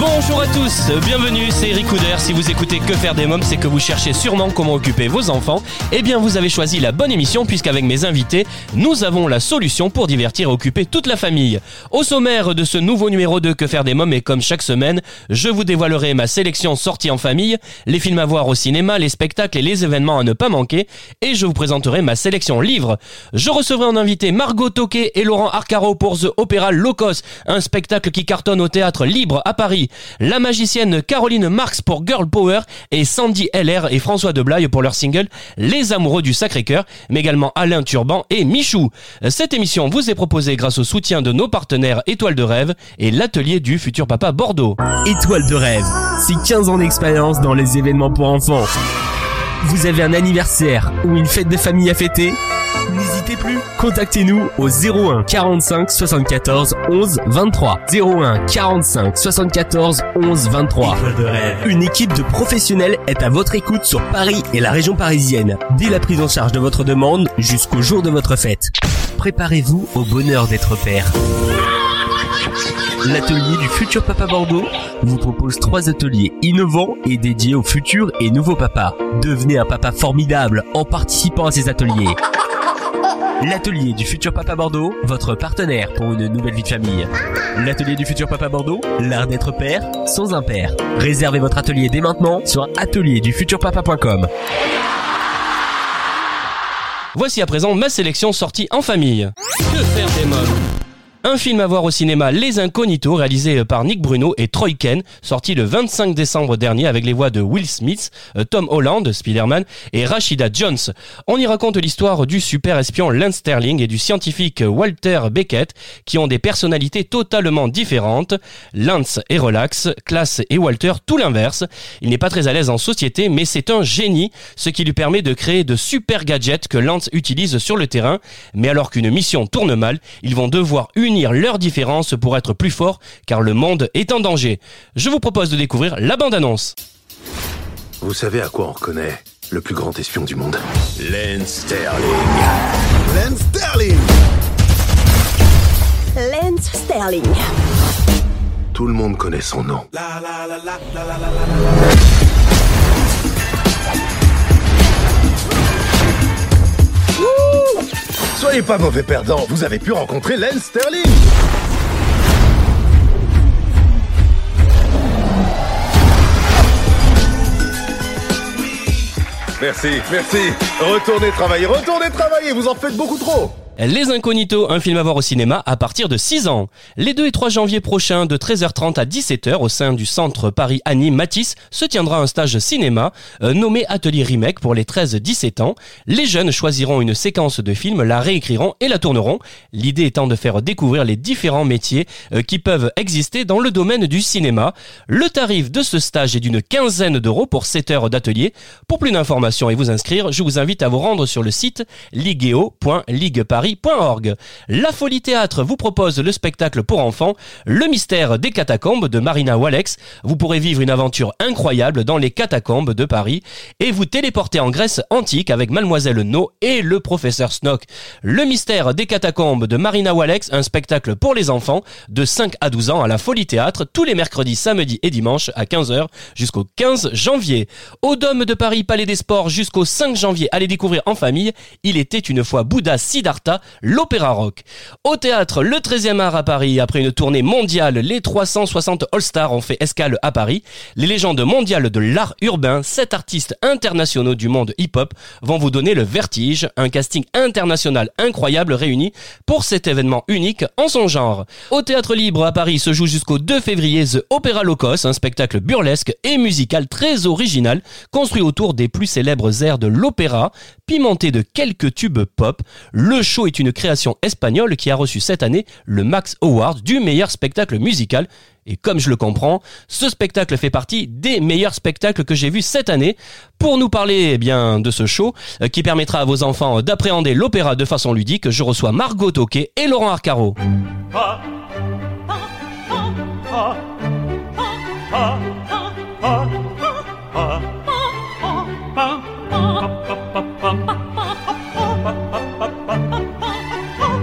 Bonjour à tous, bienvenue, c'est Eric Couder. Si vous écoutez Que faire des mômes, c'est que vous cherchez sûrement comment occuper vos enfants. Eh bien, vous avez choisi la bonne émission puisqu'avec mes invités, nous avons la solution pour divertir et occuper toute la famille. Au sommaire de ce nouveau numéro de Que faire des mômes et comme chaque semaine, je vous dévoilerai ma sélection sortie en famille, les films à voir au cinéma, les spectacles et les événements à ne pas manquer et je vous présenterai ma sélection livre. Je recevrai en invité Margot Toquet et Laurent Arcaro pour The Opéra Locos, un spectacle qui cartonne au théâtre libre à Paris la magicienne Caroline Marx pour Girl Power et Sandy LR et François Deblaye pour leur single Les Amoureux du Sacré-Cœur, mais également Alain Turban et Michou. Cette émission vous est proposée grâce au soutien de nos partenaires Étoile de Rêve et l'atelier du futur papa Bordeaux. Étoile de Rêve, c'est 15 ans d'expérience dans les événements pour enfants. Vous avez un anniversaire ou une fête de famille à fêter? Plus, contactez-nous au 01 45 74 11 23. 01 45 74 11 23. Une équipe de professionnels est à votre écoute sur Paris et la région parisienne, dès la prise en charge de votre demande jusqu'au jour de votre fête. Préparez-vous au bonheur d'être père. L'atelier du futur papa Bordeaux vous propose trois ateliers innovants et dédiés aux futurs et nouveaux papas. Devenez un papa formidable en participant à ces ateliers. L'atelier du futur papa Bordeaux, votre partenaire pour une nouvelle vie de famille. L'atelier du futur papa Bordeaux, l'art d'être père sans un père. Réservez votre atelier dès maintenant sur atelierdufuturpapa.com. Voici à présent ma sélection sortie en famille. Que faire des mômes? Un film à voir au cinéma Les Incognitos réalisé par Nick Bruno et Troy Ken, sorti le 25 décembre dernier avec les voix de Will Smith, euh, Tom Holland, Spider-Man et Rashida Jones. On y raconte l'histoire du super espion Lance Sterling et du scientifique Walter Beckett qui ont des personnalités totalement différentes. Lance est relax, Classe et Walter tout l'inverse. Il n'est pas très à l'aise en société mais c'est un génie, ce qui lui permet de créer de super gadgets que Lance utilise sur le terrain. Mais alors qu'une mission tourne mal, ils vont devoir unir leurs différences pour être plus forts car le monde est en danger. Je vous propose de découvrir la bande-annonce. Vous savez à quoi on reconnaît le plus grand espion du monde? Lance Sterling. Lance Sterling Lance Sterling. Tout le monde connaît son nom. Soyez pas mauvais perdant, vous avez pu rencontrer Lance Sterling Merci, merci. Retournez travailler, retournez travailler, vous en faites beaucoup trop Les Incognitos, un film à voir au cinéma à partir de 6 ans. Les 2 et 3 janvier prochains, de 13h30 à 17h, au sein du centre Paris Anime Matisse, se tiendra un stage cinéma euh, nommé Atelier Remake pour les 13-17 ans. Les jeunes choisiront une séquence de film, la réécriront et la tourneront. L'idée étant de faire découvrir les différents métiers euh, qui peuvent exister dans le domaine du cinéma. Le tarif de ce stage est d'une quinzaine d'euros pour 7 heures d'atelier. Pour plus d'informations et vous inscrire, je vous invite à vous rendre sur le site La Folie Théâtre vous propose le spectacle pour enfants Le mystère des catacombes de Marina Walex. Vous pourrez vivre une aventure incroyable dans les catacombes de Paris et vous téléporter en Grèce antique avec Mademoiselle No et le professeur Snock. Le mystère des catacombes de Marina Walex, un spectacle pour les enfants de 5 à 12 ans à la Folie Théâtre tous les mercredis, samedis et dimanches à 15h jusqu'au 15 janvier. Au Dôme de Paris, Palais des Sports jusqu'au 5 janvier, allez découvrir en famille. Il était une fois Bouddha Siddhartha, l'opéra rock. Au théâtre, le 13e art à Paris, après une tournée mondiale, les 360 All-Stars ont fait escale à Paris. Les légendes mondiales de l'art urbain, sept artistes internationaux du monde hip-hop vont vous donner le vertige, un casting international incroyable réuni pour cet événement unique en son genre. Au théâtre libre à Paris se joue jusqu'au 2 février The Opera Locos, un spectacle burlesque et musical très original, construit autour des plus célèbres airs de l'opéra, pimenté de quelques tubes pop. Le show Est une création espagnole qui a reçu cette année le Max Award du meilleur spectacle musical. Et comme je le comprends, ce spectacle fait partie des meilleurs spectacles que j'ai vus cette année. Pour nous parler eh bien de ce show euh, qui permettra à vos enfants d'appréhender l'opéra de façon ludique, je reçois Margot Toquet et Laurent Arcaro.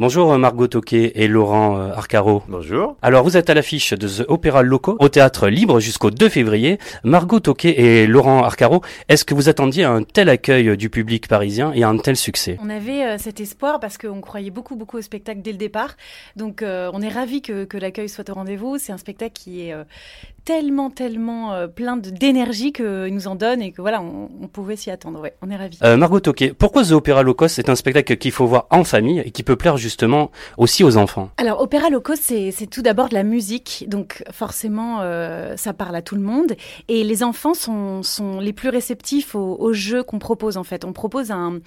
Bonjour euh, Margot Toquet et Laurent euh, Arcaro. Bonjour. Alors vous êtes à l'affiche de The Opera Loco au théâtre libre jusqu'au 2 février. Margot Toquet et Laurent Arcaro, est-ce que vous attendiez un tel accueil du public parisien et un tel succès? On avait euh, cet espoir parce qu'on croyait beaucoup beaucoup au spectacle dès le départ. Donc euh, on est ravis que, que l'accueil soit au rendez-vous. C'est un spectacle qui est euh, tellement tellement euh, plein d'énergie qu'il nous en donne et que voilà, on, on pouvait s'y attendre. Ouais, on est ravis. Euh, Margot Toquet, pourquoi The Opera Loco c'est un spectacle qu'il faut voir en famille et qui peut plaire justement aussi aux enfants? Alors, Opéra Loco, c'est c'est tout d'abord de la musique, donc forcément, euh, ça parle à tout le monde. Et les enfants sont, sont les plus réceptifs au, au jeu qu'on propose, en fait. On propose un,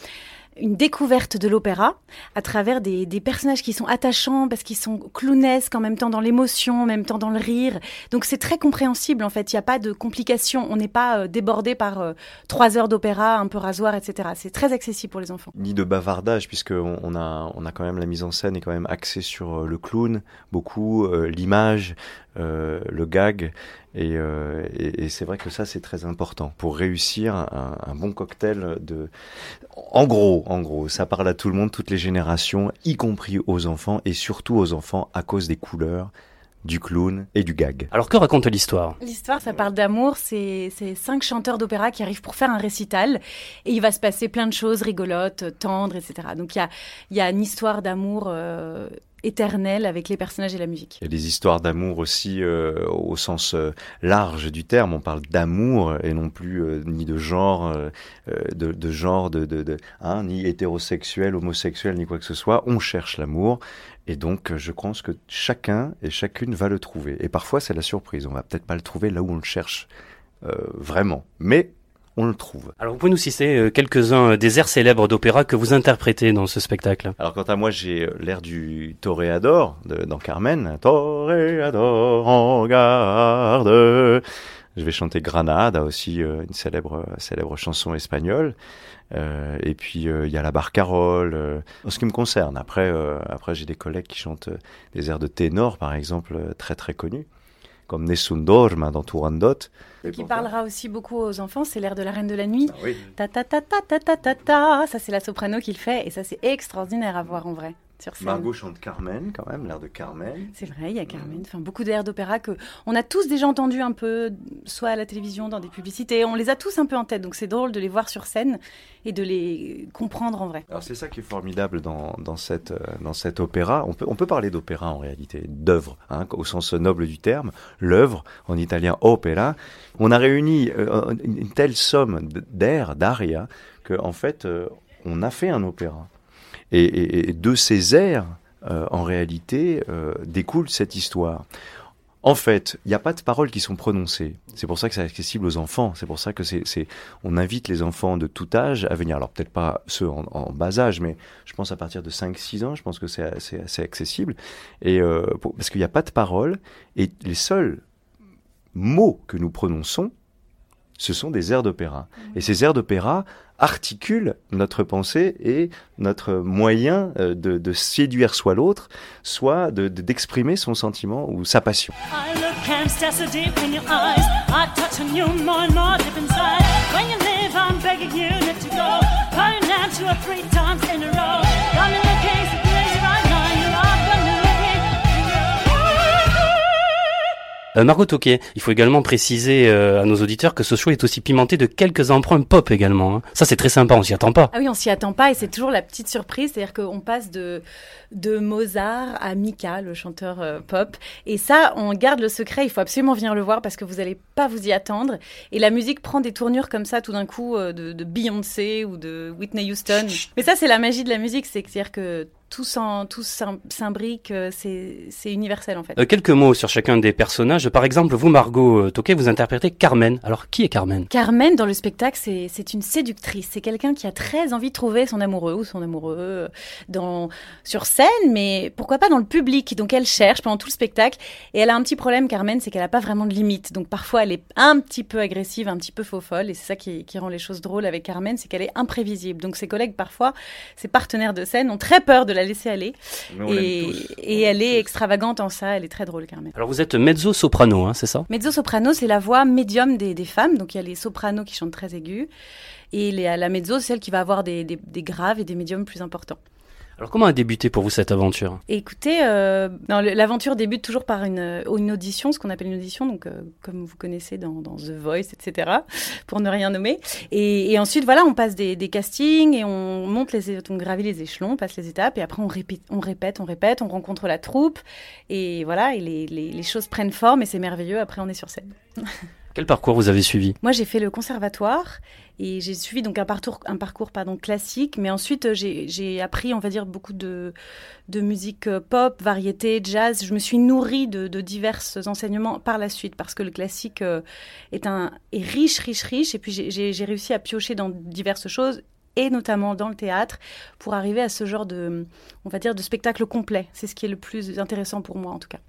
une découverte de l'opéra à travers des, personnages qui sont attachants, parce qu'ils sont clownesques en même temps dans l'émotion, en même temps dans le rire. Donc, c'est très compréhensible, en fait. Il n'y a pas de complications. On n'est pas euh, débordé par euh, trois heures d'opéra, un peu rasoir, etc. C'est très accessible pour les enfants. ni de bavardage puisque on, a a quand même la mise en scène est quand même axée sur euh, le clown beaucoup l'image euh, le gag. Et, euh, et, c'est vrai que ça c'est très important pour réussir un, un bon cocktail de en gros en gros ça parle à tout le monde toutes les générations y compris aux enfants et surtout aux enfants à cause des couleurs du clown et du gag Alors que raconte l'histoire? L'histoire, ça parle d'amour. C'est cinq chanteurs d'opéra qui arrivent pour faire un récital. Et il va se passer plein de choses rigolotes, tendres, etc. Donc il y a, il y a une histoire d'amour euh, éternelle avec les personnages et la musique. A des histoires d'amour aussi euh, au sens euh, large du terme. On parle d'amour et non plus euh, ni de genre, de, de genre, de, de, de- hein, ni hétérosexuel, homosexuel, ni quoi que ce soit. On cherche l'amour et donc euh, je pense que chacun et chacune va le trouver. Et parfois c'est la surprise. On va peut-être pas le trouver là où on le cherche euh, vraiment, mais on le trouve. Alors vous pouvez nous citer euh, quelques-uns euh, des airs célèbres d'opéra que vous interprétez dans ce spectacle Alors quant à moi, j'ai l'air du Toréador de, dans Carmen. Toréador en garde. Je vais chanter Granada aussi, euh, une célèbre célèbre chanson espagnole. Euh, et puis euh, il y a la barcarolle. euh, en ce qui me concerne, après euh, après j'ai des collègues qui chantent des airs de ténor par exemple très très connus, comme Nessun Dorma dans Turandot. Qui parlera aussi beaucoup aux enfants, c'est l'air de la Reine de la Nuit. Ah oui. Ta ta ta ta ta ta ta ta. Ça, c'est la soprano qui le fait. Et ça, c'est extraordinaire à voir en vrai. Sur scène. Margot chante Carmen quand même, l'air de Carmen. C'est vrai, il y a Carmen, enfin beaucoup d'airs d'opéra que on a tous déjà entendus un peu, soit à la télévision, dans des publicités, on les a tous un peu en tête, donc c'est drôle de les voir sur scène et de les comprendre en vrai. Alors c'est ça qui est formidable dans, dans, cette, euh, dans opéra. On peut, on peut parler d'opéra en réalité, d'œuvre, hein, au sens noble du terme. L'œuvre, en italien opera. On a réuni euh, une telle somme d- d'airs, d'aria, que en fait, euh, on a fait un opéra. Et, de ces airs, euh, en réalité, euh, découle cette histoire. En fait, il n'y a pas de paroles qui sont prononcées. C'est pour ça que c'est accessible aux enfants. C'est pour ça que c'est, on invite les enfants de tout âge à venir. Alors peut-être pas ceux en, bas âge, mais je pense à partir de 5-6 ans, je pense que c'est assez, assez accessible. Et euh, parce qu'il n'y a pas de paroles et les seuls mots que nous prononçons, ce sont des airs d'opéra. Et ces airs d'opéra articulent notre pensée et notre moyen euh, de, de séduire soit l'autre, soit de- de- d'exprimer son sentiment ou sa passion. I Euh, Margot Toquet, il faut également préciser euh, à nos auditeurs que ce show est aussi pimenté de quelques emprunts pop également. hein. Ça c'est très sympa, on s'y attend pas. Ah oui, on s'y attend pas et c'est toujours la petite surprise, c'est-à-dire qu'on passe de, de Mozart à Mika, le chanteur euh, pop. Et ça, on garde le secret, il faut absolument venir le voir parce que vous n'allez pas vous y attendre. Et la musique prend des tournures comme ça tout d'un coup euh, de, de Beyoncé ou de Whitney Houston. Mais ça, c'est la magie de la musique, c'est-à-dire que tout s'imbrique, euh, c'est universel en fait. Euh, quelques mots sur chacun des personnages. Par exemple, vous Margot euh, Toquet, vous interprétez Carmen. Alors qui est Carmen? Carmen, dans le spectacle, c'est une séductrice. C'est quelqu'un qui a très envie de trouver son amoureux ou son amoureux dans, sur scène, mais pourquoi pas dans le public. Donc elle cherche pendant tout le spectacle. Et elle a un petit problème, Carmen, c'est qu'elle n'a pas vraiment de limite. Donc parfois, elle est un petit peu agressive, un petit peu faux folle. Et c'est ça qui, qui rend les choses drôles avec Carmen, c'est qu'elle est imprévisible. Donc ses collègues, parfois, ses partenaires de scène, ont très peur de la laisser aller. Et, elle est extravagante en ça. Elle est très drôle, Carmen. Alors vous êtes mezzo-soprano, hein, c'est ça? Mezzo-soprano, c'est la voix médium des, des femmes. Donc il y a les sopranos qui chantent très aigus. Et les- la mezzo, c'est celle qui va avoir des, des- des graves et des médiums plus importants. Alors comment a débuté pour vous cette aventure? Écoutez, euh, l'aventure débute toujours par une, euh, une audition, ce qu'on appelle une audition, donc euh, comme vous connaissez dans, The Voice, etc., pour ne rien nommer. Et, ensuite, voilà, on passe des, castings et on monte les, on gravit les échelons, on passe les étapes, et après on répète, on répète, on répète, on rencontre la troupe, et voilà, les choses prennent forme et c'est merveilleux. Après, on est sur scène. Quel parcours vous avez suivi? Moi, j'ai fait le conservatoire et j'ai suivi donc un parcours, un parcours classique, mais ensuite euh, j'ai appris, on va dire, beaucoup de, musique euh, pop, variété, jazz. Je me suis nourrie de, divers enseignements par la suite parce que le classique euh, est, un, est riche, riche, riche. Et puis j'ai réussi à piocher dans diverses choses et notamment dans le théâtre pour arriver à ce genre de, on va dire, de spectacle complet. C'est ce qui est le plus intéressant pour moi en tout cas.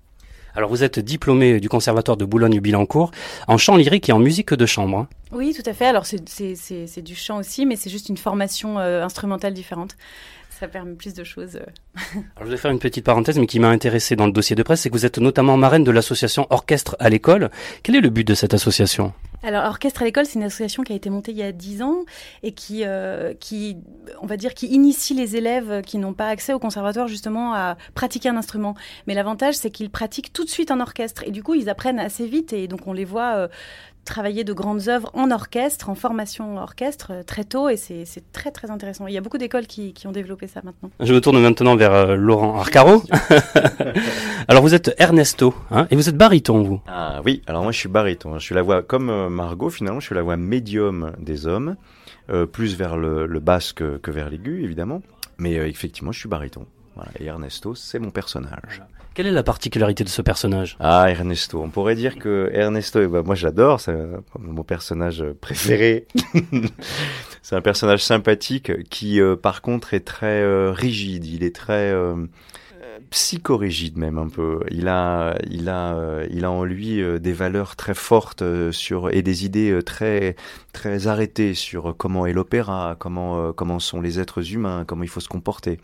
Alors vous êtes diplômé du conservatoire de Boulogne-Billancourt en chant lyrique et en musique de chambre. hein. Oui, tout à fait. Alors, c'est- du chant aussi, mais c'est juste une formation euh, instrumentale différente. Ça permet plus de choses. euh. Alors, je vais faire une petite parenthèse, mais qui m'a intéressé dans le dossier de presse, c'est que vous êtes notamment marraine de l'association Orchestre à l'école. Quel est le but de cette association? Alors, Orchestre à l'école, c'est une association qui a été montée il y a 10 ans et qui, euh, qui, on va dire, qui initie les élèves qui n'ont pas accès au conservatoire justement à pratiquer un instrument. Mais l'avantage, c'est qu'ils pratiquent tout de suite en orchestre et du coup, ils apprennent assez vite et donc on les voit euh, travailler de grandes œuvres en orchestre, en formation orchestre euh, très tôt et c'est très très intéressant. Il y a beaucoup d'écoles qui, qui ont développé ça maintenant. Je me tourne maintenant vers euh, Laurent Arcaro. Alors vous êtes Ernesto, hein, et vous êtes baryton, vous. Ah oui, alors moi je suis baryton. Je suis la voix, comme euh, Margot finalement, je suis la voix médium des hommes, euh, plus vers le, le basse que, que vers l'aigu évidemment. Mais euh, effectivement, je suis baryton. Voilà. Et Ernesto, c'est mon personnage. Quelle est la particularité de ce personnage? Ah, Ernesto. On pourrait dire que Ernesto, eh ben, moi j'adore, c'est euh, mon personnage préféré. c'est un personnage sympathique qui, euh, par contre, est très euh, rigide. Il est très euh, psychorigide même un peu. Il a, il a, euh, il a en lui euh, des valeurs très fortes euh, sur et des idées euh, très, très arrêtées sur comment est l'opéra, comment, euh, comment sont les êtres humains, comment il faut se comporter.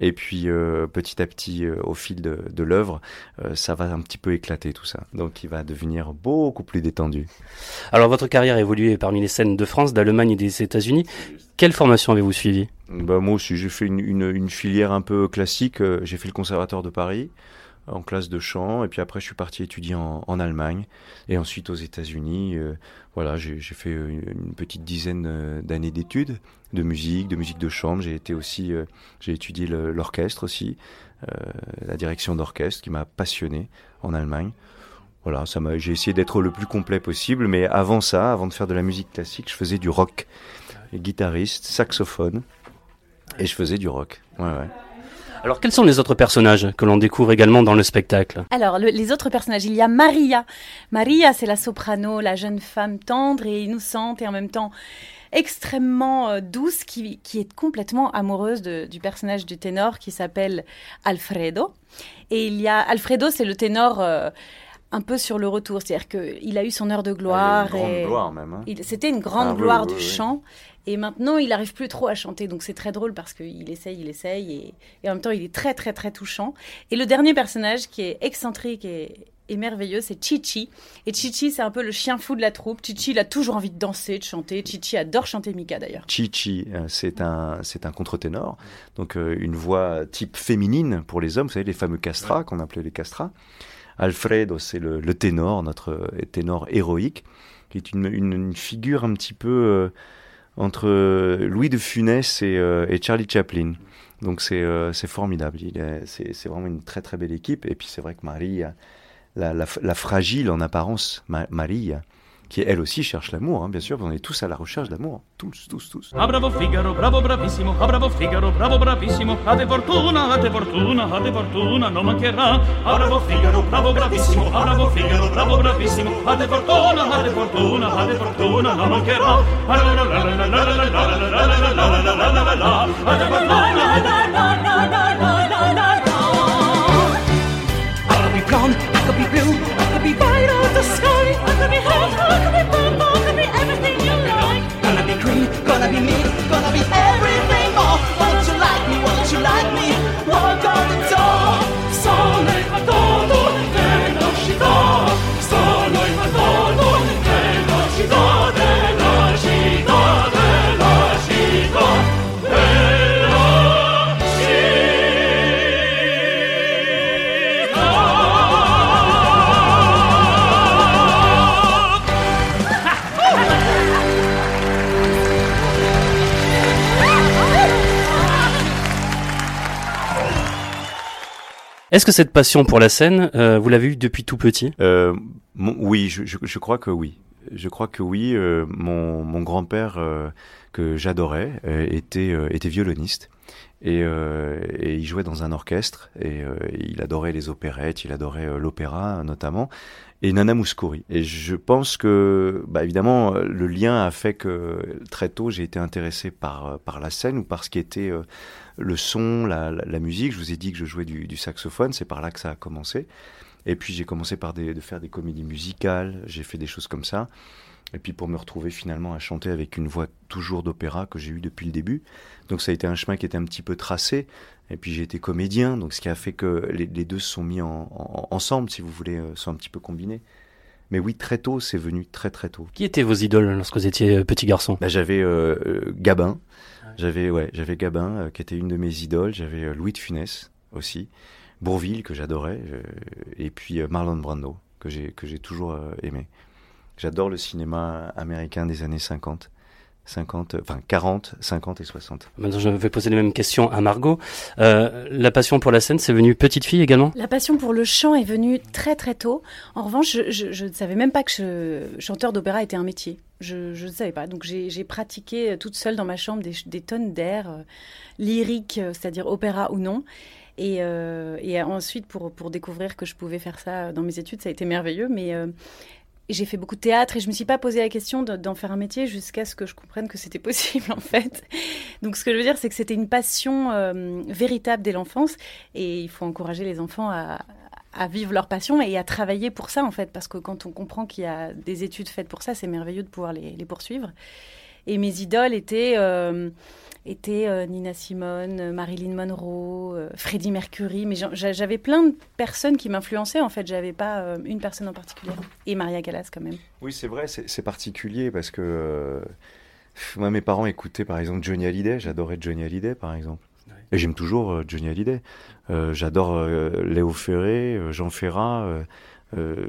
Et puis euh, petit à petit, euh, au fil de, de l'œuvre, euh, ça va un petit peu éclater tout ça. Donc il va devenir beaucoup plus détendu. Alors votre carrière a évolué parmi les scènes de France, d'Allemagne et des États-Unis. Quelle formation avez-vous suivi Bah, moi aussi, j'ai fait une, une, une filière un peu classique. J'ai fait le conservatoire de Paris en classe de chant, et puis après je suis parti étudier en, en Allemagne, et ensuite aux États-Unis. Euh, voilà, j'ai fait une, une petite dizaine euh, d'années d'études de musique, de musique de chambre. J'ai été aussi, euh, j'ai étudié l'orchestre aussi, euh, la direction d'orchestre qui m'a passionné en Allemagne. Voilà, ça m'a, j'ai essayé d'être le plus complet possible, mais avant ça, avant de faire de la musique classique, je faisais du rock, guitariste, saxophone, et je faisais du rock. Ouais, ouais. Alors quels sont les autres personnages que l'on découvre également dans le spectacle? Alors, le- les autres personnages, il y a Maria. Maria, c'est la soprano, la jeune femme tendre et innocente et en même temps extrêmement euh, douce qui, qui est complètement amoureuse du personnage du ténor qui s'appelle Alfredo. Et il y a Alfredo, c'est le ténor euh, un peu sur le retour, c'est-à-dire qu'il a eu son heure de gloire. Elle a une grande et gloire même. hein. C'était une grande Ah gloire oui, du oui, chant. Et maintenant, il arrive plus trop à chanter. Donc, c'est très drôle parce qu'il essaye, il essaye. Et, et en même temps, il est très, très, très touchant. Et le dernier personnage qui est excentrique et, et merveilleux, c'est Chichi. Et Chichi, c'est un peu le chien fou de la troupe. Chichi, il a toujours envie de danser, de chanter. Chichi adore chanter Mika d'ailleurs. Chichi, euh, c'est un, c'est un contre-ténor, donc euh, une voix type féminine pour les hommes, vous savez, les fameux castrats qu'on appelait les castrats. Alfredo, c'est le, ténor, notre euh, ténor héroïque, qui est une, figure un petit peu euh, entre euh, Louis de Funès et, Charlie Chaplin. Donc c'est formidable. C'est vraiment une très très belle équipe. Et puis c'est vrai que Marie, la, la, fragile en apparence, Ma- Marie, qui elle aussi cherche l'amour, hein, bien sûr. On est tous à la recherche d'amour, tous, tous, tous. Ah bravissimo, ah. Ah ah. Ah Est-ce que cette passion pour la scène, euh, vous l'avez eue depuis tout petit? Euh, oui, je, crois que oui. Je crois que oui. euh, mon grand-père, que j'adorais, était, violoniste. Et, il jouait dans un orchestre. Et il adorait les opérettes, il adorait l'opéra notamment. Et Nana Mouskouri. Et je pense que, bah, évidemment, le lien a fait que très tôt j'ai été intéressé par, euh, par la scène ou par ce qui était euh, le son, la, musique. Je vous ai dit que je jouais du, saxophone, c'est par là que ça a commencé. Et puis j'ai commencé par de faire des comédies musicales, j'ai fait des choses comme ça. Et puis pour me retrouver finalement à chanter avec une voix toujours d'opéra que j'ai eue depuis le début. Donc ça a été un chemin qui était un petit peu tracé. Et puis j'ai été comédien, donc ce qui a fait que les, les deux se sont mis en, en- ensemble, si vous voulez, euh, sont un petit peu combinés. Mais oui, très tôt, c'est venu très très tôt. Qui étaient vos idoles lorsque vous étiez euh, petit garçon? Bah, j'avais euh, euh, Gabin, j'avais ouais, j'avais Gabin euh, qui était une de mes idoles, j'avais Louis de Funès aussi, Bourville que j'adorais, et puis Marlon Brando que j'ai que j'ai toujours aimé. J'adore le cinéma américain des années 50, 50, euh, enfin 40, 50 et 60. Maintenant, je vais poser les mêmes questions à Margot. Euh, la passion pour la scène, c'est venu petite fille également? La passion pour le chant est venue très très tôt. En revanche, je, je- je ne savais même pas que je- chanteur d'opéra était un métier. Je ne savais pas. Donc j'ai pratiqué euh, toute seule dans ma chambre des, tonnes d'air euh, lyriques, euh, c'est-à-dire opéra ou non. Et, euh, et ensuite, pour, pour découvrir que je pouvais faire ça dans mes études, ça a été merveilleux. Mais euh, j'ai fait beaucoup de théâtre et je me suis pas posé la question de- d'en faire un métier jusqu'à ce que je comprenne que c'était possible en fait. Donc ce que je veux dire, c'est que c'était une passion euh, véritable dès l'enfance et il faut encourager les enfants à, vivre leur passion et à travailler pour ça en fait, parce que quand on comprend qu'il y a des études faites pour ça, c'est merveilleux de pouvoir les poursuivre. Et mes idoles étaient, euh, étaient euh, Nina Simone, Marilyn Monroe, euh, Freddie Mercury, mais j'avais plein de personnes qui m'influençaient en fait, j'avais pas euh, une personne en particulier. Et Maria Callas quand même. Oui, c'est vrai, c'est particulier parce que euh, moi, mes parents écoutaient par exemple Johnny Hallyday, j'adorais Johnny Hallyday par exemple. Et j'aime toujours euh, Johnny Hallyday. Euh, J'adore euh, Léo Ferré, euh, Jean Ferrat. euh, euh,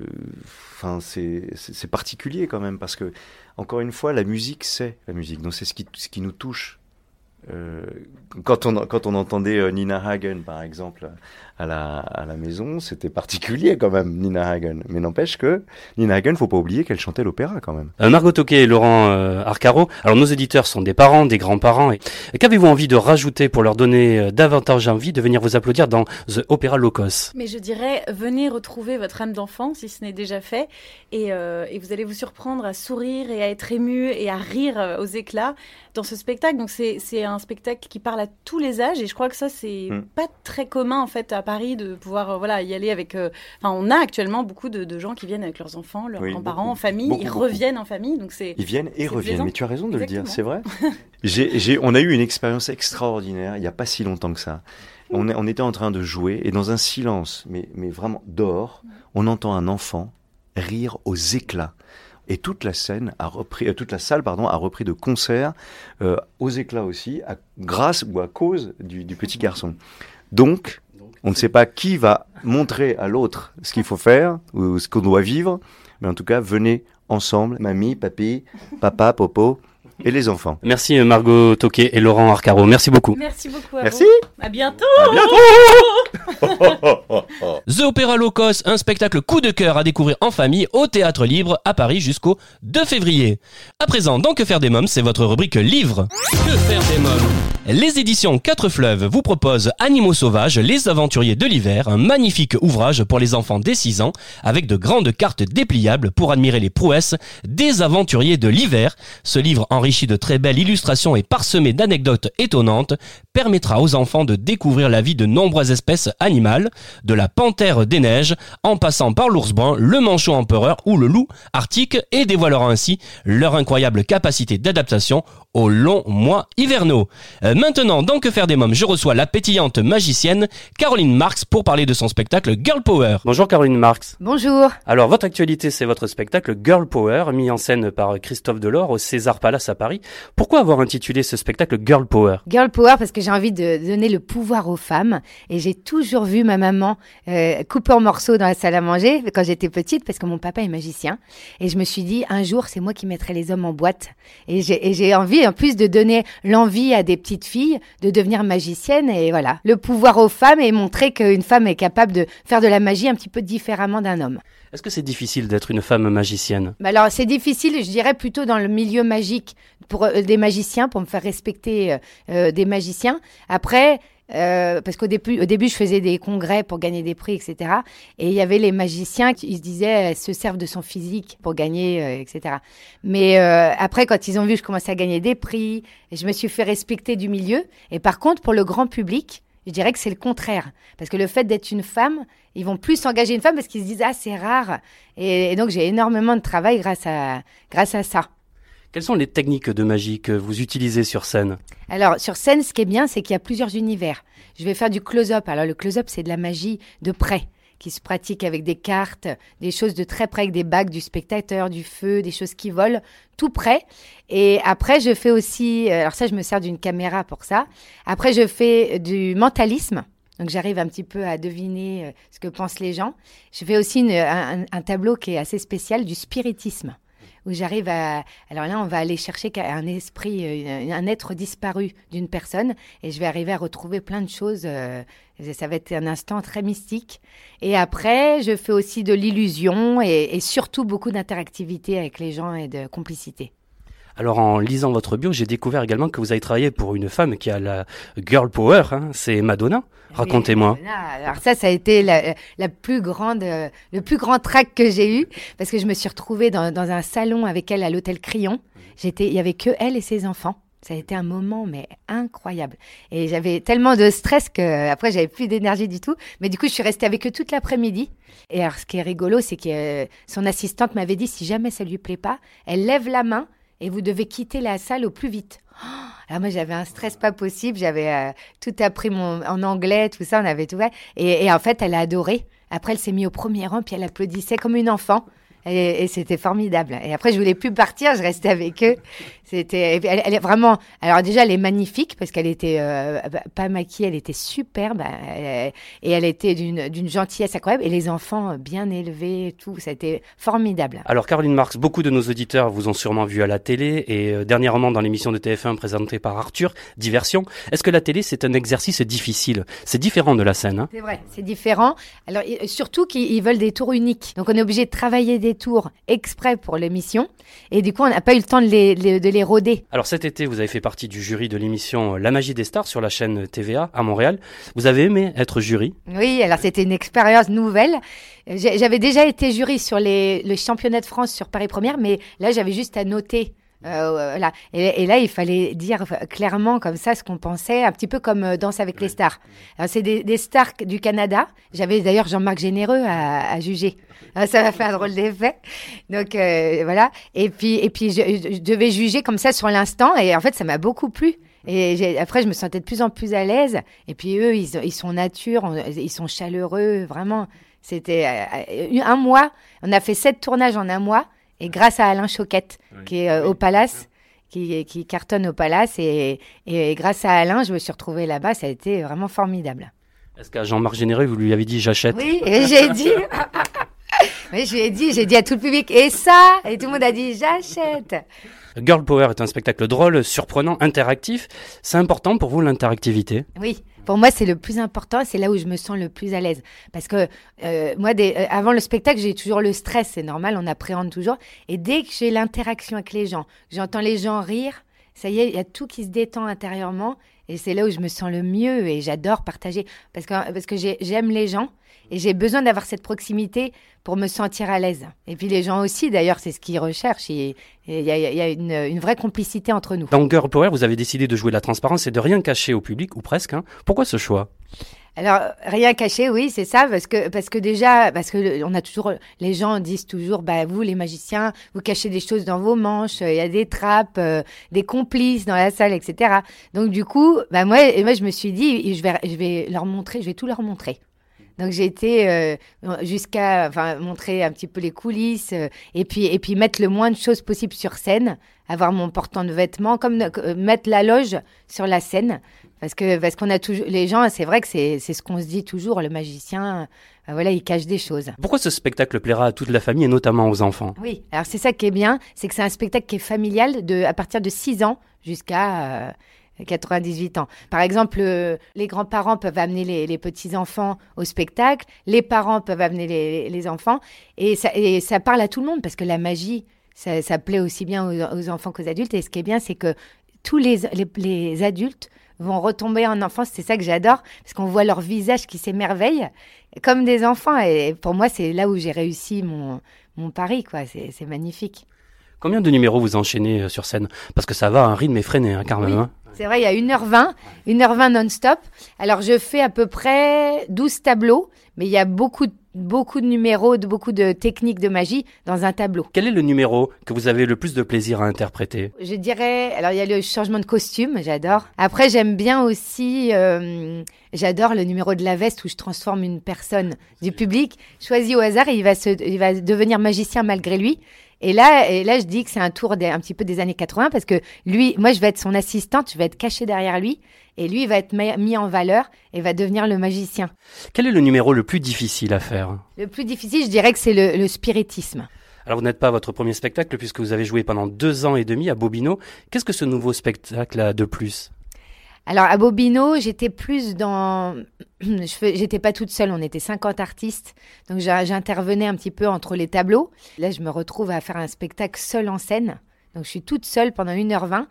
Enfin, c'est c'est- c'est particulier quand même parce que, encore une fois, la musique, c'est la musique. Donc c'est ce qui, ce qui nous touche. Euh, quand, on, quand on entendait euh, Nina Hagen, par exemple, à la, à la maison, c'était particulier quand même, Nina Hagen. Mais n'empêche que Nina Hagen, faut pas oublier qu'elle chantait l'opéra quand même. Euh, Margot Toquet et Laurent euh, Arcaro. Alors nos éditeurs sont des parents, des grands-parents. Et, et qu'avez-vous envie de rajouter pour leur donner euh, davantage envie de venir vous applaudir dans The Opera Locos? Mais je dirais, venez retrouver votre âme d'enfant, si ce n'est déjà fait, et, euh, et vous allez vous surprendre à sourire et à être ému et à rire aux éclats dans ce spectacle. Donc c'est c'est un spectacle qui parle à tous les âges, et je crois que ça c'est Mm. pas très commun en fait à Paris de pouvoir euh, voilà y aller avec. euh, Enfin, on a actuellement beaucoup de, de gens qui viennent avec leurs enfants, leurs Oui, grands-parents, en famille, Beaucoup, ils beaucoup. reviennent en famille, donc c'est Ils viennent et reviennent. plaisant. Mais tu as raison de le dire, c'est vrai. J'ai, j'ai, on a eu une expérience extraordinaire il n'y a pas si longtemps que ça. On, on était en train de jouer et dans un silence, mais, mais vraiment dehors, on entend un enfant rire aux éclats. Et toute la scène a repris, euh, toute la salle pardon a repris de concert euh, aux éclats aussi, à, grâce ou à cause du, du petit garçon. Donc, On ne sait pas qui va montrer à l'autre ce qu'il faut faire ou ce qu'on doit vivre, mais en tout cas, venez ensemble, mamie, papy, papa, popo et les enfants. Merci euh, Margot Toquet et Laurent Arcaro. Merci beaucoup. Merci beaucoup. À Merci. vous. À bientôt. The Opéra Locos, un spectacle coup de cœur à découvrir en famille au Théâtre Libre à Paris jusqu'au 2 février. À présent, dans Que faire des mômes, c'est votre rubrique livre. Que faire des mômes? Les éditions 4 Fleuves vous proposent Animaux sauvages, les aventuriers de l'hiver, un magnifique ouvrage pour les enfants dès 6 ans avec de grandes cartes dépliables pour admirer les prouesses des aventuriers de l'hiver. Ce livre enrichi de très belles illustrations et parsemé d'anecdotes étonnantes permettra aux enfants de découvrir la vie de nombreuses espèces animales, de la panthère des neiges, en passant par l'ours brun, le manchot empereur ou le loup arctique et dévoilera ainsi leur incroyable capacité d'adaptation aux longs mois hivernaux. Euh, maintenant, dans Que faire des mômes, je reçois la pétillante magicienne Caroline Marx pour parler de son spectacle Girl Power. Bonjour Caroline Marx. Bonjour. Alors, votre actualité, c'est votre spectacle Girl Power, mis en scène par Christophe Delors au César Palace à Paris. Pourquoi avoir intitulé ce spectacle Girl Power? Girl Power parce que j'ai envie de donner le pouvoir aux femmes. Et j'ai toujours vu ma maman euh, couper en morceaux dans la salle à manger quand j'étais petite parce que mon papa est magicien. Et je me suis dit un jour c'est moi qui mettrai les hommes en boîte. Et j'ai envie en plus de donner l'envie à des petites filles de devenir magiciennes. Et voilà. Le pouvoir aux femmes et montrer qu'une femme est capable de faire de la magie un petit peu différemment d'un homme. Est-ce que c'est difficile d'être une femme magicienne? Bah alors c'est difficile, je dirais plutôt dans le milieu magique pour euh, des magiciens, pour me faire respecter euh, euh, des magiciens. Après, parce qu'au début, au début, je faisais des congrès pour gagner des prix, etc. Et il y avait les magiciens qui se disaient se servent de son physique pour gagner, etc. Mais après, quand ils ont vu que je commençais à gagner des prix, je me suis fait respecter du milieu. Et par contre, pour le grand public, je dirais que c'est le contraire. Parce que le fait d'être une femme, ils vont plus s'engager une femme parce qu'ils se disent ah c'est rare. Et, et donc j'ai énormément de travail grâce à grâce à ça. Quelles sont les techniques de magie que vous utilisez sur scène? Alors, sur scène, ce qui est bien, c'est qu'il y a plusieurs univers. Je vais faire du close-up. Alors, le close-up, c'est de la magie de près, qui se pratique avec des cartes, des choses de très près, avec des bagues du spectateur, du feu, des choses qui volent, tout près. Et après, je fais aussi, euh, alors ça, je me sers d'une caméra pour ça. Après, je fais du mentalisme. Donc, j'arrive un petit peu à deviner euh, ce que pensent les gens. Je fais aussi un tableau qui est assez spécial, du spiritisme où j'arrive à... Alors là, on va aller chercher un esprit, euh, un être disparu d'une personne, et je vais arriver à retrouver plein de choses. euh, ça va être un instant très mystique. Et après, je fais aussi de l'illusion et, et surtout beaucoup d'interactivité avec les gens et de complicité. Alors en lisant votre bio, j'ai découvert également que vous avez travaillé pour une femme qui a la girl power, hein, c'est Madonna. Racontez-moi. Alors ça, ça a été la, la plus grande, euh, le plus grand trac que j'ai eu parce que je me suis retrouvée dans, dans un salon avec elle à l'hôtel Crillon. J'étais, il y avait que elle et ses enfants. Ça a été un moment mais incroyable. Et j'avais tellement de stress que après j'avais plus d'énergie du tout. Mais du coup, je suis restée avec eux toute l'après-midi. Et alors, ce qui est rigolo, c'est que euh, son assistante m'avait dit si jamais ça lui plaît pas, elle lève la main et vous devez quitter la salle au plus vite. Oh alors moi j'avais un stress pas possible, j'avais euh, tout appris en anglais, tout ça, on avait tout fait. Et, et en fait, elle a adoré. Après, elle s'est mise au premier rang, puis elle applaudissait comme une enfant. Et, et c'était formidable. Et après, je voulais plus partir, je restais avec eux. C'était, elle, elle est vraiment. Alors déjà, elle est magnifique parce qu'elle était euh, pas maquillée, elle était superbe et elle était d'une gentillesse incroyable. Et les enfants euh, bien élevés, et tout, ça a été formidable. Alors Caroline Marx, beaucoup de nos auditeurs vous ont sûrement vu à la télé et euh, dernièrement dans l'émission de TF1 présentée par Arthur, Diversion. Est-ce que la télé c'est un exercice difficile? C'est différent de la scène. Hein C'est vrai, c'est différent. Alors surtout qu'ils ils veulent des tours uniques. Donc on est obligé de travailler des tours exprès pour l'émission. Et du coup, on n'a pas eu le temps de les, de les rôder. Alors cet été, vous avez fait partie du jury de l'émission La magie des stars sur la chaîne TVA à Montréal. Vous avez aimé être jury? Oui, alors c'était une expérience nouvelle. Euh, J'avais déjà été jury sur les, le championnat de France sur Paris Première, mais là j'avais juste à noter. Euh, voilà. et, et là, il fallait dire clairement comme ça ce qu'on pensait, un petit peu comme euh, Danse avec les stars. C'est des, des stars du Canada. J'avais d'ailleurs Jean-Marc Généreux à, à juger. Alors, ça m'a fait un drôle d'effet. Donc euh, voilà. Et puis, et puis je, je devais juger comme ça sur l'instant. Et en fait, ça m'a beaucoup plu. Et après, je me sentais de plus en plus à l'aise. Et puis eux, ils, ils sont nature, ils sont chaleureux, vraiment. C'était un mois. On a fait sept tournages en un mois. Et grâce à Alain Choquette, qui est euh, au Palace, qui, qui cartonne au Palace, et, et grâce à Alain, je me suis retrouvée là-bas. Ça a été vraiment formidable. Est-ce qu'à Jean-Marc Généreux, vous lui avez dit j'achète? Oui, et j'ai dit. Oui, je lui ai dit, j'ai dit à tout le public, et ça Et tout le monde a dit, j'achète. Girl Power est un spectacle drôle, surprenant, interactif. C'est important pour vous l'interactivité? Oui, pour moi, c'est le plus important. C'est là où je me sens le plus à l'aise. Parce que euh, moi, des, euh, avant le spectacle, j'ai toujours le stress. C'est normal, on appréhende toujours. Et dès que j'ai l'interaction avec les gens, j'entends les gens rire, ça y est, il y a tout qui se détend intérieurement. Et c'est là où je me sens le mieux. Et j'adore partager. Parce que, parce que j'ai- j'aime les gens. Et j'ai besoin d'avoir cette proximité pour me sentir à l'aise. Et puis les gens aussi, d'ailleurs, c'est ce qu'ils recherchent. Il y a, il y a une, une vraie complicité entre nous. Dans Girl Power, vous avez décidé de jouer la transparence et de rien cacher au public, ou presque. hein. Pourquoi ce choix? Alors rien caché, oui, c'est ça, parce que parce que déjà, parce que on a toujours, les gens disent toujours, bah vous les magiciens, vous cachez des choses dans vos manches, il y a des trappes, euh, des complices dans la salle, etc. Donc du coup, bah moi, et moi je me suis dit, je vais je vais leur montrer, je vais tout leur montrer. Donc j'ai été euh, jusqu'à enfin montrer un petit peu les coulisses euh, et puis et puis mettre le moins de choses possible sur scène, avoir mon portant de vêtements comme euh, mettre la loge sur la scène parce que parce qu'on a toujours les gens c'est vrai que c'est c'est ce qu'on se dit toujours le magicien voilà il cache des choses. Pourquoi ce spectacle plaira à toute la famille et notamment aux enfants? Oui, alors c'est ça qui est bien, c'est que c'est un spectacle qui est familial de à partir de 6 ans jusqu'à 98 ans. Par exemple, euh, les grands-parents peuvent amener les, petits-enfants au spectacle, les parents peuvent amener les, enfants, et ça, parle à tout le monde, parce que la magie, ça, plaît aussi bien aux, enfants qu'aux adultes, et ce qui est bien, c'est que tous les, adultes vont retomber en enfance, c'est ça que j'adore, parce qu'on voit leur visage qui s'émerveille, comme des enfants, et pour moi, c'est là où j'ai réussi mon, mon pari, quoi, c'est magnifique. Combien de numéros vous enchaînez euh, sur scène? Parce que ça va à un rythme effréné, hein, quand même. Hein. C'est vrai, il y a 1h20, 1h20 non-stop. Alors, je fais à peu près 12 tableaux, mais il y a beaucoup, de- beaucoup de numéros, de, beaucoup de techniques de magie dans un tableau. Quel est le numéro que vous avez le plus de plaisir à interpréter? Je dirais, alors il y a le changement de costume, j'adore. Après, j'aime bien aussi, euh, j'adore le numéro de la veste où je transforme une personne du public choisi au hasard et il va se, il va devenir magicien malgré lui. Et là, et là, je dis que c'est un tour des, un petit peu des années 80 parce que lui, moi, je vais être son assistante, je vais être cachée derrière lui et lui il va être mis en valeur et va devenir le magicien. Quel est le numéro le plus difficile à faire? Le plus difficile, je dirais que c'est le, le spiritisme. Alors vous n'êtes pas à votre premier spectacle puisque vous avez joué pendant deux ans et demi à Bobino. Qu'est-ce que ce nouveau spectacle a de plus? Alors à Bobino, j'étais plus dans, j'étais pas toute seule, on était 50 artistes, donc j'intervenais un petit peu entre les tableaux. Là, je me retrouve à faire un spectacle seul en scène, donc je suis toute seule pendant 1h20.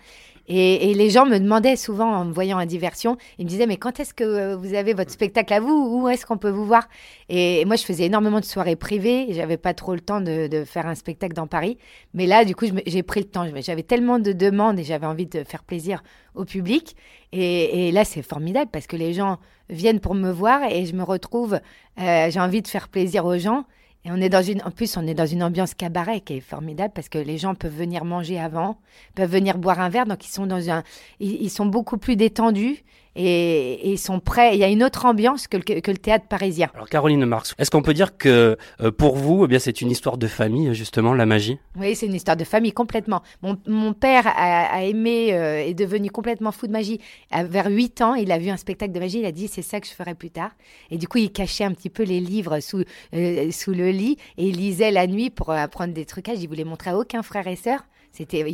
Et, et les gens me demandaient souvent en me voyant à diversion, ils me disaient mais quand est-ce que euh, vous avez votre spectacle à vous? Où est-ce qu'on peut vous voir? Et, moi je faisais énormément de soirées privées, j'avais pas trop le temps de, faire un spectacle dans Paris. Mais là du coup j'ai pris le temps, j'avais tellement de demandes et j'avais envie de faire plaisir au public. Et, et là c'est formidable parce que les gens viennent pour me voir et je me retrouve, euh, j'ai envie de faire plaisir aux gens. Et on est dans une, en plus, on est dans une ambiance cabaret qui est formidable parce que les gens peuvent venir manger avant, peuvent venir boire un verre, donc ils sont dans un, ils, ils sont beaucoup plus détendus et, ils sont prêts. Il y a une autre ambiance que le, que le théâtre parisien. Alors Caroline Marx, est-ce qu'on peut dire que euh, pour vous, eh bien c'est une histoire de famille justement la magie? Oui, c'est une histoire de famille complètement. Mon, mon père a, a aimé, euh, est devenu complètement fou de magie. À- vers 8 ans, il a vu un spectacle de magie, il a dit c'est ça que je ferai plus tard. Et du coup, il cachait un petit peu les livres sous, euh, sous le lit et il lisait la nuit pour euh, apprendre des trucages. Il voulait montrer à aucun frère et sœur. C'était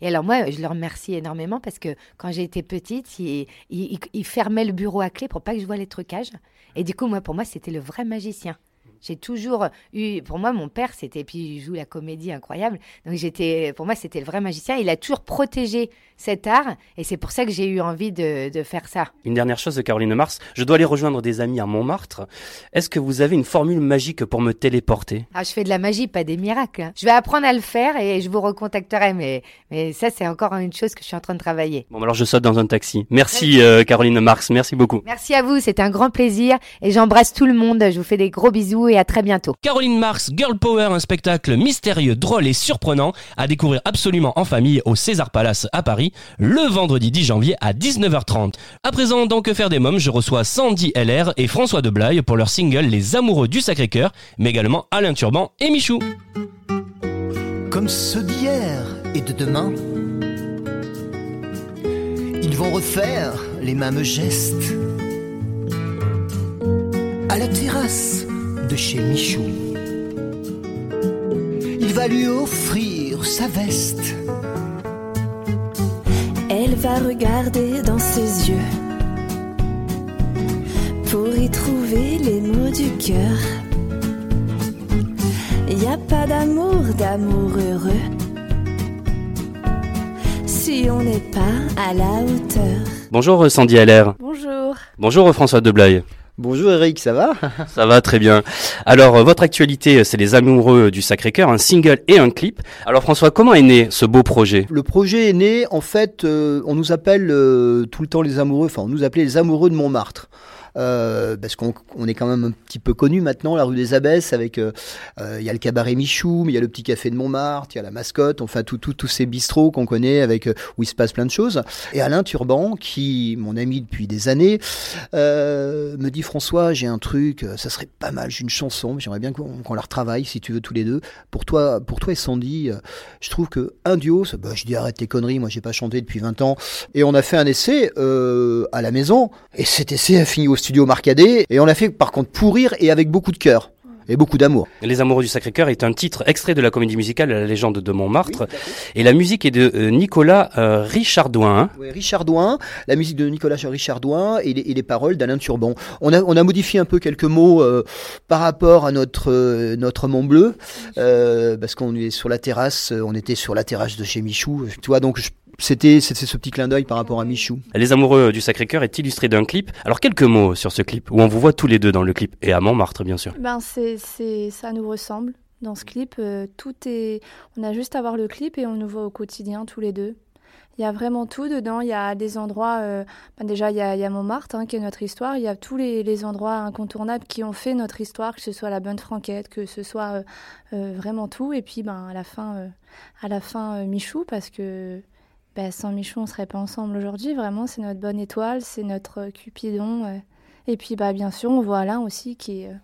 et alors moi je le remercie énormément parce que quand été petite, il, il, fermait le bureau à clé pour pas que je voie les trucages. Et du coup moi pour moi c'était le vrai magicien. J'ai toujours eu, pour moi, mon père, c'était, puis il joue la comédie incroyable. Donc j'étais, pour moi, c'était le vrai magicien. Il a toujours protégé cet art, et c'est pour ça que j'ai eu envie de, de faire ça. Une dernière chose, Caroline Mars, je dois aller rejoindre des amis à Montmartre. Est-ce que vous avez une formule magique pour me téléporter? Ah, je fais de la magie, pas des miracles. hein. Je vais apprendre à le faire et je vous recontacterai, mais, mais ça, c'est encore une chose que je suis en train de travailler. Bon, alors je saute dans un taxi. Merci euh, Caroline Marx, merci beaucoup. Merci à vous, c'était un grand plaisir, et j'embrasse tout le monde. Je vous fais des gros bisous et à très bientôt. Caroline Marx, Girl Power, un spectacle mystérieux, drôle et surprenant à découvrir absolument en famille au César Palace à Paris le vendredi 10 janvier à 19h30. À présent, dans Que faire des mômes, je reçois Sandy LR et François Deblaye pour leur single Les Amoureux du Sacré-Cœur, mais également Alain Turban et Michou. Comme ceux d'hier et de demain, ils vont refaire les mêmes gestes. à la terrasse de chez Michou. Il va lui offrir sa veste. Elle va regarder dans ses yeux pour y trouver les mots du cœur. Y a pas d'amour, d'amour heureux si on n'est pas à la hauteur. Bonjour Sandy Allaire. Bonjour. Bonjour François Deblaye. Bonjour Eric, ça va Ça va très bien. Alors, euh, votre actualité, c'est Les Amoureux du Sacré-Cœur, un single et un clip. Alors François, comment est né ce beau projet? Le projet est né, en fait, euh, on nous appelle euh, tout le temps les amoureux, enfin on nous appelait les amoureux de Montmartre. Euh, parce qu'on on est quand même un petit peu connu maintenant, la rue des Abbesses, avec euh, euh, il y a le cabaret Michou, mais il y a le petit café de Montmartre, il y a la mascotte, enfin tous ces bistrots qu'on connaît avec où il se passe plein de choses. Et Alain Turban, qui mon ami depuis des années, me dit François, j'ai un truc, ça serait pas mal, j'ai une chanson, mais j'aimerais bien qu'on la retravaille si tu veux tous les deux. Pour toi, pour toi et Sandy, je trouve que un duo, bah, je dis arrête tes conneries, moi j'ai pas chanté depuis 20 ans. Et on a fait un essai à la maison, et cet essai a fini au studio Marcadet, et on l'a fait par contre pourrir et avec beaucoup de cœur et beaucoup d'amour. Les Amoureux du Sacré-Cœur est un titre extrait de la comédie musicale La légende de Montmartre. et la musique est de euh, Nicolas euh, Richardouin. hein. Ouais, Richard Douin, la musique de Nicolas Richard Douin et les, et les paroles d'Alain Turban. On a, on a modifié un peu quelques mots euh, par rapport à notre, euh, notre Mont Bleu, parce qu'on est sur la terrasse, on était sur la terrasse de chez Michou, tu vois, donc je- c'était c'était ce petit clin d'œil par rapport à Michou. Les Amoureux du Sacré-Cœur est illustré d'un clip. Alors quelques mots sur ce clip, où on vous voit tous les deux dans le clip, et à Montmartre bien sûr. Ben c'est, c'est, ça nous ressemble dans ce clip. euh, tout est, on a juste à voir le clip et on nous voit au quotidien tous les deux. Il y a vraiment tout dedans. Il y a des endroits, euh, ben déjà il y a, il y a Montmartre hein, qui est notre histoire. Il y a tous les, les endroits incontournables qui ont fait notre histoire, que ce soit la bonne franquette, que ce soit euh, euh, vraiment tout. Et puis ben à la fin, euh, à la fin euh, Michou parce que ben, sans Michou on serait pas ensemble aujourd'hui. Vraiment c'est notre bonne étoile, c'est notre euh, Cupidon. euh. Et puis bah bien sûr on voit Alain aussi qui est euh,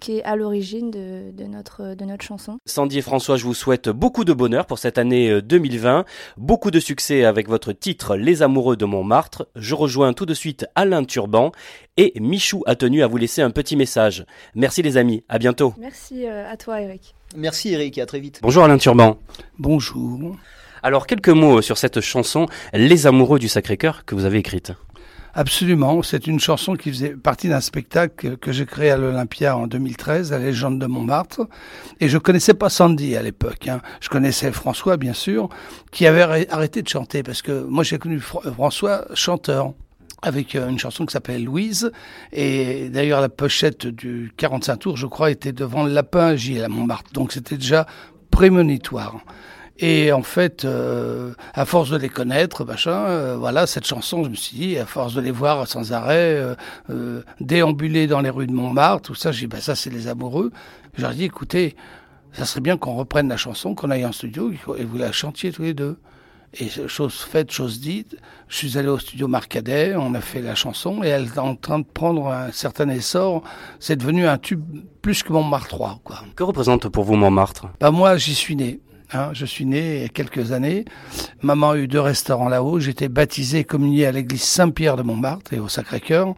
qui est à l'origine de, de notre, de notre chanson. Sandy et François, je vous souhaite beaucoup de bonheur pour cette année euh, 2020, beaucoup de succès avec votre titre Les Amoureux de Montmartre. Je rejoins tout de suite Alain Turban et Michou a tenu à vous laisser un petit message. Merci les amis, à bientôt. Merci euh, à toi Eric. Merci Eric et à très vite. Bonjour Alain Turban. Bonjour. Alors quelques mots sur cette chanson Les Amoureux du Sacré-Cœur que vous avez écrite. Absolument, c'est une chanson qui faisait partie d'un spectacle que j'ai créé à l'Olympia en 2013, La légende de Montmartre. Et je connaissais pas Sandy à l'époque. Hein. Je connaissais François, bien sûr, qui avait arrê- arrêté de chanter parce que moi j'ai connu Fr- François chanteur avec euh, une chanson qui s'appelait Louise. Et d'ailleurs, la pochette du 45 tours, je crois, était devant le lapin Gilles à Montmartre. Donc c'était déjà prémonitoire. Et en fait, euh, à force de les connaître, machin, euh, voilà, cette chanson, je me suis dit, à force de les voir sans arrêt, euh, euh, déambuler dans les rues de Montmartre, tout ça, j'ai dit, bah ça, c'est les amoureux. Je leur ai dit, écoutez, ça serait bien qu'on reprenne la chanson, qu'on aille en studio et vous la chantiez tous les deux. Et chose faite, chose dite, je suis allé au studio Marcadet, on a fait la chanson et elle est en train de prendre un certain essor. C'est devenu un tube plus que Montmartre 3, quoi. Que représente pour vous Montmartre? Bah moi, j'y suis né. Hein, je suis né il y a quelques années. Maman a eu deux restaurants là-haut. J'étais baptisé et communié à l'église Saint-Pierre de Montmartre et au Sacré-Cœur.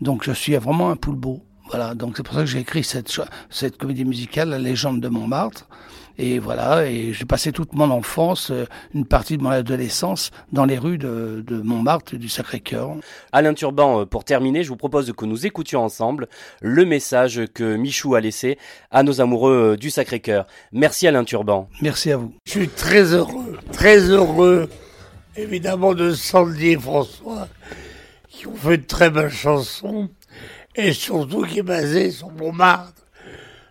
Donc je suis vraiment un poulbeau. Voilà, donc c'est pour ça que j'ai écrit cette, cette comédie musicale, La légende de Montmartre. Et voilà, et j'ai passé toute mon enfance, euh, une partie de mon adolescence, dans les rues de, de Montmartre et du Sacré-Cœur. Alain Turban, euh, pour terminer, je vous propose que nous écoutions ensemble le message que Michou a laissé à nos amoureux euh, du Sacré-Cœur. Merci Alain Turban. Merci à vous. Je suis très heureux, très heureux, évidemment, de Sandy et François, qui ont fait de très belles chansons, et surtout qui est basée sur Montmartre,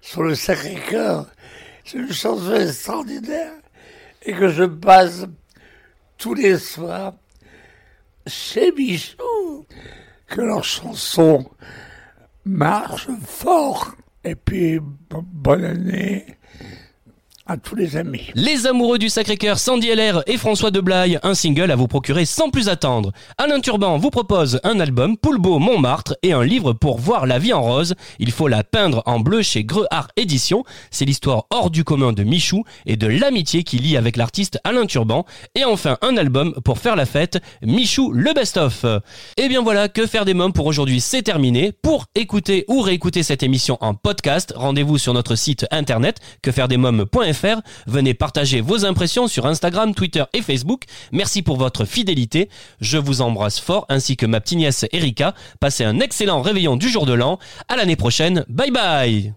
sur le Sacré-Cœur. C'est une chanson extraordinaire, et que je passe tous les soirs chez Michou, que leurs chansons marchent fort. Et puis, bo- bonne année à tous les amis. Les amoureux du Sacré-Cœur, Sandy LR et François Deblaye, un single à vous procurer sans plus attendre. Alain Turban vous propose un album Poulbeau Montmartre et un livre pour voir la vie en rose. Il faut la peindre en bleu chez Greux-Art Édition. C'est l'histoire hors du commun de Michou et de l'amitié qui lie avec l'artiste Alain Turban. Et enfin un album pour faire la fête, Michou le best-of. Et bien voilà, que faire des mômes pour aujourd'hui, c'est terminé. Pour écouter ou réécouter cette émission en podcast, rendez-vous sur notre site internet quefairedesmômes.fr Venez partager vos impressions sur Instagram, Twitter et Facebook. Merci pour votre fidélité. Je vous embrasse fort ainsi que ma petite nièce Erika. Passez un excellent réveillon du jour de l'an. À l'année prochaine. Bye bye.